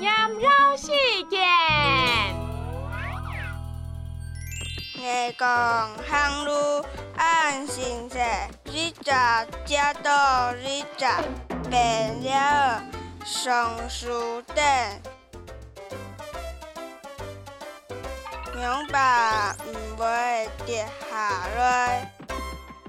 羊肉事件。下讲香炉按顺序，日食食到日食，变了上书顶。明白，唔会跌下来。